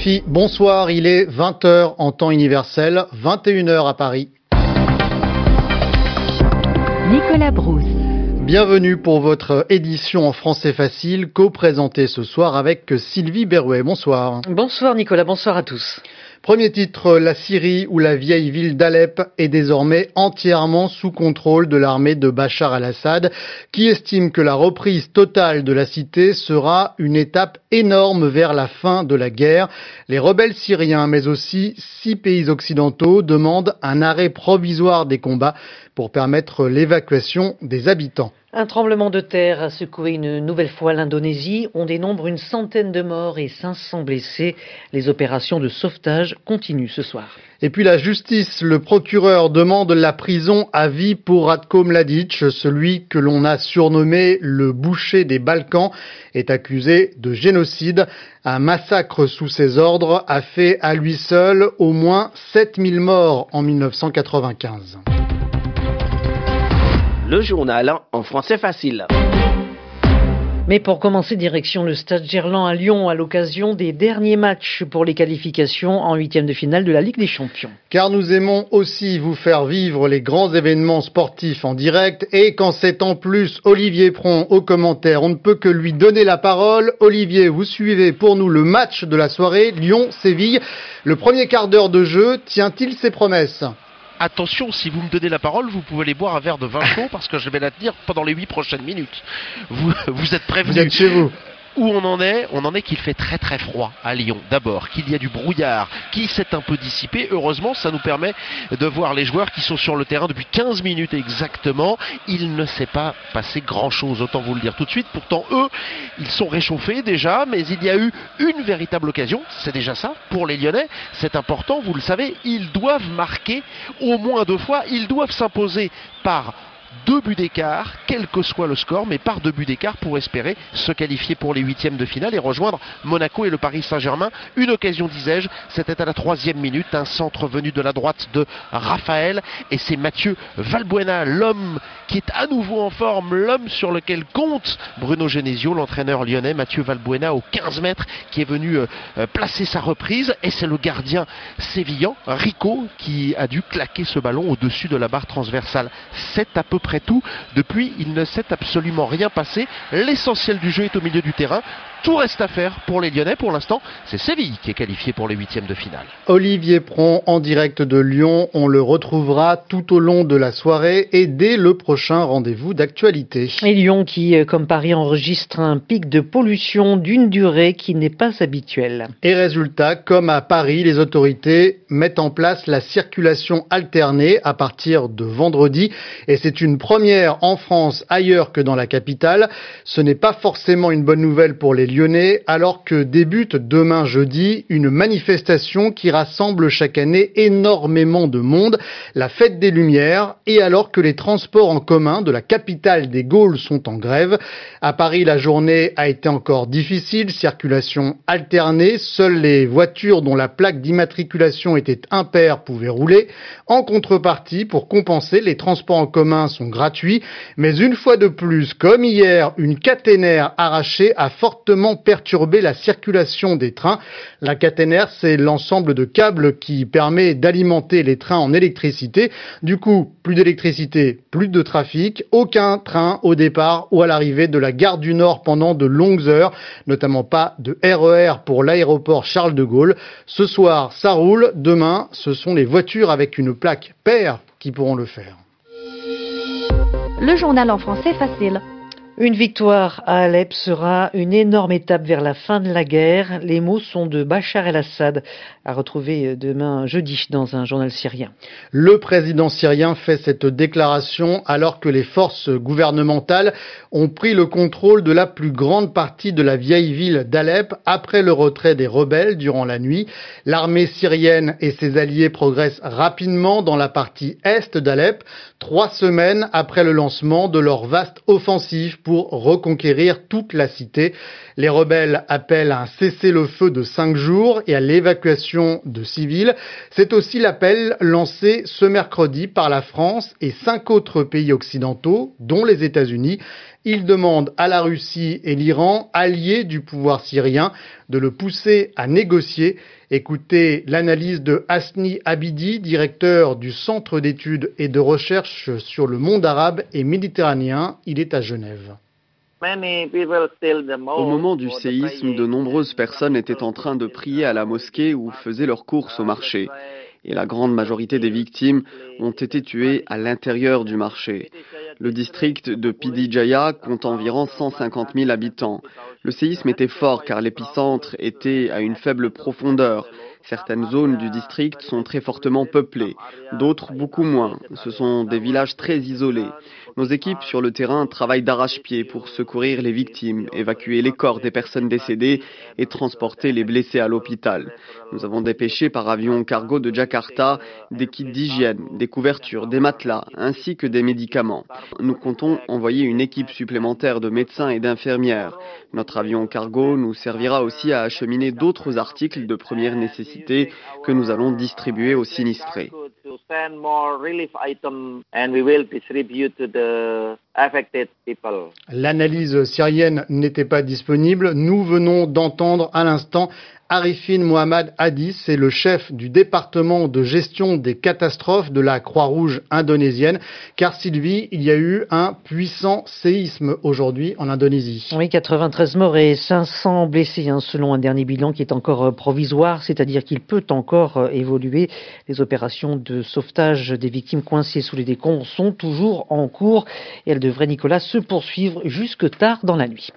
RFI, bonsoir, il est 20h en temps universel, 21h à Paris. Nicolas Brousse. Bienvenue pour votre édition en français facile, co-présentée ce soir avec Sylvie Berrouet. Bonsoir. Bonsoir Nicolas, bonsoir à tous. Premier titre, la Syrie où la vieille ville d'Alep est désormais entièrement sous contrôle de l'armée de Bachar al-Assad, qui estime que la reprise totale de la cité sera une étape énorme vers la fin de la guerre. Les rebelles syriens, mais aussi six pays occidentaux, demandent un arrêt provisoire des combats pour permettre l'évacuation des habitants. Un tremblement de terre a secoué une nouvelle fois l'Indonésie. On dénombre une centaine de morts et 500 blessés. Les opérations de sauvetage continuent ce soir. Et puis la justice, le procureur demande la prison à vie pour Ratko Mladic, celui que l'on a surnommé le boucher des Balkans, est accusé de génocide. Un massacre sous ses ordres a fait à lui seul au moins 7000 morts en 1995 le journal en français facile. Mais pour commencer, direction le Stade Gerland à Lyon à l'occasion des derniers matchs pour les qualifications en huitième de finale de la Ligue des Champions. Car nous aimons aussi vous faire vivre les grands événements sportifs en direct et quand c'est en plus Olivier Pron au commentaire, on ne peut que lui donner la parole. Olivier, vous suivez pour nous le match de la soirée Lyon-Séville. Le premier quart d'heure de jeu tient-il ses promesses? Attention, si vous me donnez la parole, vous pouvez aller boire un verre de vin chaud parce que je vais la tenir pendant les huit prochaines minutes. Vous, êtes prévenus. Vous êtes chez où on en est On en est qu'il fait très très froid à Lyon. D'abord, qu'il y a du brouillard qui s'est un peu dissipé. Heureusement, ça nous permet de voir les joueurs qui sont sur le terrain depuis 15 minutes exactement. Il ne s'est pas passé grand chose, autant vous le dire tout de suite. Pourtant, eux, ils sont réchauffés déjà, mais il y a eu une véritable occasion. C'est déjà ça pour les Lyonnais. C'est important, vous le savez. Ils doivent marquer au moins deux fois. Ils doivent s'imposer par deux buts d'écart, quel que soit le score, mais par deux buts d'écart pour espérer se qualifier pour les huitièmes de finale et rejoindre Monaco et le Paris Saint-Germain. Une occasion, disais-je, c'était à la troisième minute, un centre venu de la droite de Raphaël et c'est Mathieu Valbuena, l'homme qui est à nouveau en forme, l'homme sur lequel compte Bruno Genesio, l'entraîneur lyonnais, Mathieu Valbuena au 15 mètres qui est venu euh, placer sa reprise et c'est le gardien sévillan, Rico, qui a dû claquer ce ballon au-dessus de la barre transversale. C'est à peu près tout. Depuis, il ne s'est absolument rien passé. L'essentiel du jeu est au milieu du terrain. Tout reste à faire pour les Lyonnais. Pour l'instant, c'est Séville qui est qualifié pour les huitièmes de finale. Olivier Pron en direct de Lyon. On le retrouvera tout au long de la soirée et dès le prochain rendez-vous d'actualité. Et Lyon qui, euh, comme Paris, enregistre un pic de pollution d'une durée qui n'est pas habituelle. Et résultat, comme à Paris, les autorités mettent en place la circulation alternée à partir de vendredi. Et c'est une première en France ailleurs que dans la capitale. Ce n'est pas forcément une bonne nouvelle pour les lyonnais alors que débute demain jeudi une manifestation qui rassemble chaque année énormément de monde, la fête des Lumières, et alors que les transports en commun de la capitale des Gaules sont en grève. À Paris, la journée a été encore difficile, circulation alternée, seules les voitures dont la plaque d'immatriculation était impaire pouvaient rouler. En contrepartie, pour compenser, les transports en commun sont gratuits, mais une fois de plus, comme hier, une caténaire arrachée a fortement perturber la circulation des trains. La caténaire, c'est l'ensemble de câbles qui permet d'alimenter les trains en électricité. Du coup, plus d'électricité, plus de trafic, aucun train au départ ou à l'arrivée de la gare du Nord pendant de longues heures, notamment pas de RER e pour l'aéroport Charles de Gaulle. Ce soir, ça roule. Demain, ce sont les voitures avec une plaque paire qui pourront le faire. Le journal en français facile. Une victoire à Alep sera une énorme étape vers la fin de la guerre. Les mots sont de Bachar el-Assad, à retrouver demain jeudi dans un journal syrien. Le président syrien fait cette déclaration alors que les forces gouvernementales ont pris le contrôle de la plus grande partie de la vieille ville d'Alep après le retrait des rebelles durant la nuit. L'armée syrienne et ses alliés progressent rapidement dans la partie est d'Alep, trois semaines après le lancement de leur vaste offensive reconquérir toute la cité. Les rebelles appellent à un cessez-le-feu de cinq jours et à l'évacuation de civils. C'est aussi l'appel lancé ce mercredi par la France et cinq autres pays occidentaux, dont les États-Unis. Il demande à la Russie et l'Iran, alliés du pouvoir syrien, de le pousser à négocier. Écoutez l'analyse de Hasni Abidi, directeur du Centre d'études et de recherche sur le monde arabe et méditerranéen. Il est à Genève. Au moment du séisme, de nombreuses personnes étaient en train de prier à la mosquée ou faisaient leurs courses au marché. Et la grande majorité des victimes ont été tuées à l'intérieur du marché. Le district de Pidijaya compte environ 150 000 habitants. Le séisme était fort car l'épicentre était à une faible profondeur. Certaines zones du district sont très fortement peuplées, d'autres beaucoup moins. Ce sont des villages très isolés. Nos équipes sur le terrain travaillent d'arrache-pied pour secourir les victimes, évacuer les corps des personnes décédées et transporter les blessés à l'hôpital. Nous avons dépêché par avion cargo de Jakarta des kits d'hygiène, des couvertures, des matelas, ainsi que des médicaments. Nous comptons envoyer une équipe supplémentaire de médecins et d'infirmières. Notre avion cargo nous servira aussi à acheminer d'autres articles de première nécessité que nous allons distribuer aux sinistrés. L'analyse syrienne n'était pas disponible. Nous venons d'entendre à l'instant Arifin Mohamed Hadi, c'est le chef du département de gestion des catastrophes de la Croix-Rouge indonésienne. Car Sylvie, il y a eu un puissant séisme aujourd'hui en Indonésie. Oui, 93 morts et 500 blessés, hein, selon un dernier bilan qui est encore provisoire, c'est-à-dire qu'il peut encore euh, évoluer. Les opérations de sauvetage des victimes coincées sous les décombres sont toujours en cours et elles devraient, Nicolas, se poursuivre jusque tard dans la nuit.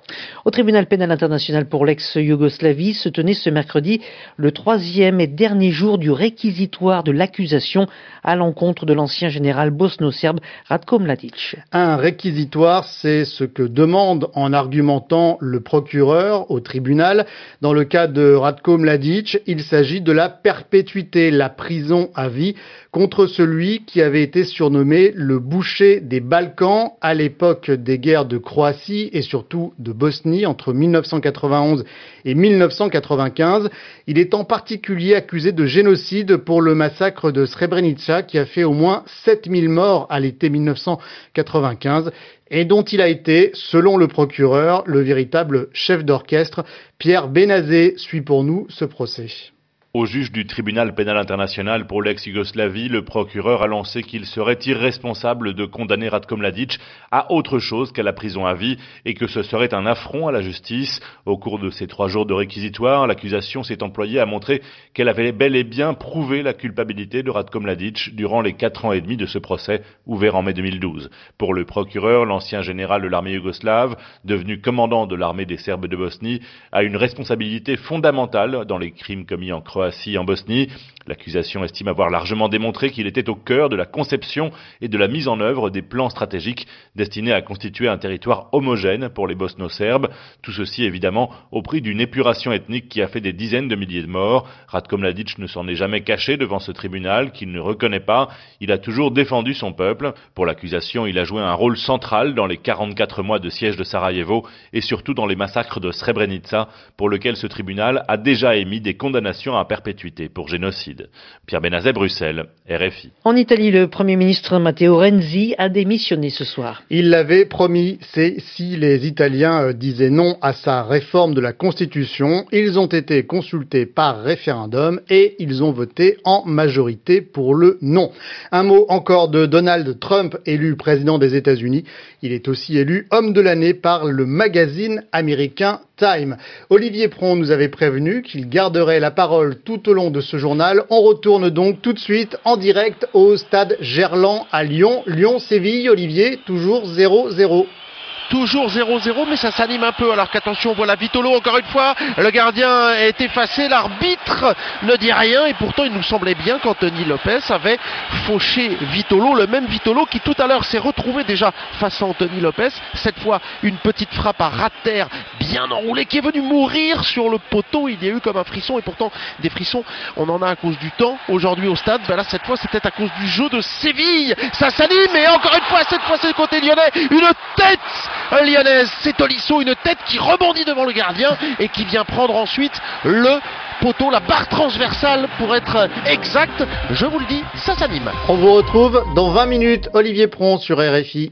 Au tribunal pénal international pour l'ex-Yougoslavie se tenait ce mercredi le troisième et dernier jour du réquisitoire de l'accusation à l'encontre de l'ancien général bosno-serbe Ratko Mladic. Un réquisitoire, c'est ce que demande en argumentant le procureur au tribunal. Dans le cas de Ratko Mladic, il s'agit de la perpétuité, la prison à vie contre celui qui avait été surnommé le boucher des Balkans à l'époque des guerres de Croatie et surtout de Bosnie entre 1991 et 1995. Il est en particulier accusé de génocide pour le massacre de Srebrenica qui a fait au moins 7000 morts à l'été 1995 et dont il a été, selon le procureur, le véritable chef d'orchestre. Pierre Benazé suit pour nous ce procès. Au juge du tribunal pénal international pour l'ex-Yougoslavie, le procureur a lancé qu'il serait irresponsable de condamner Ratko Mladic à autre chose qu'à la prison à vie et que ce serait un affront à la justice. Au cours de ces trois jours de réquisitoire, l'accusation s'est employée à montrer qu'elle avait bel et bien prouvé la culpabilité de Ratko Mladic durant les quatre ans et demi de ce procès ouvert en mai 2012. Pour le procureur, l'ancien général de l'armée yougoslave, devenu commandant de l'armée des Serbes de Bosnie, a une responsabilité fondamentale dans les crimes commis en Croatie en Bosnie. L'accusation estime avoir largement démontré qu'il était au cœur de la conception et de la mise en œuvre des plans stratégiques destinés à constituer un territoire homogène pour les bosno-serbes. Tout ceci évidemment au prix d'une épuration ethnique qui a fait des dizaines de milliers de morts. Ratko Mladic ne s'en est jamais caché devant ce tribunal qu'il ne reconnaît pas. Il a toujours défendu son peuple. Pour l'accusation, il a joué un rôle central dans les 44 mois de siège de Sarajevo et surtout dans les massacres de Srebrenica pour lequel ce tribunal a déjà émis des condamnations à perpétuité pour génocide. Pierre Benazet, Bruxelles, RFI. En Italie, le Premier ministre Matteo Renzi a démissionné ce soir. Il l'avait promis, c'est si les Italiens euh, disaient non à sa réforme de la Constitution. Ils ont été consultés par référendum et ils ont voté en majorité pour le non. Un mot encore de Donald Trump, élu président des États-Unis. Il est aussi élu homme de l'année par le magazine américain Time. Olivier Pron nous avait prévenu qu'il garderait la parole tout au long de ce journal. On retourne donc tout de suite en direct au stade Gerland à Lyon. Lyon-Séville, Olivier, toujours 0-0 toujours 0-0, mais ça s'anime un peu. Alors qu'attention, voilà Vitolo encore une fois. Le gardien est effacé, l'arbitre ne dit rien, et pourtant il nous semblait bien qu'Anthony Lopez avait fauché Vitolo, le même Vitolo qui tout à l'heure s'est retrouvé déjà face à Anthony Lopez. Cette fois, une petite frappe à rat terre bien enroulée qui est venue mourir sur le poteau. Il y a eu comme un frisson, et pourtant des frissons, on en a à cause du temps aujourd'hui au stade. Ben là, cette fois, c'était à cause du jeu de Séville. Ça s'anime, et encore une fois, cette fois, c'est le côté lyonnais. Une tête lyonnaise, c'est Tolisso, une tête qui rebondit devant le gardien et qui vient prendre ensuite le poteau, la barre transversale pour être exact. Je vous le dis, ça s'anime. On vous retrouve dans 20 minutes, Olivier Pron sur RFI.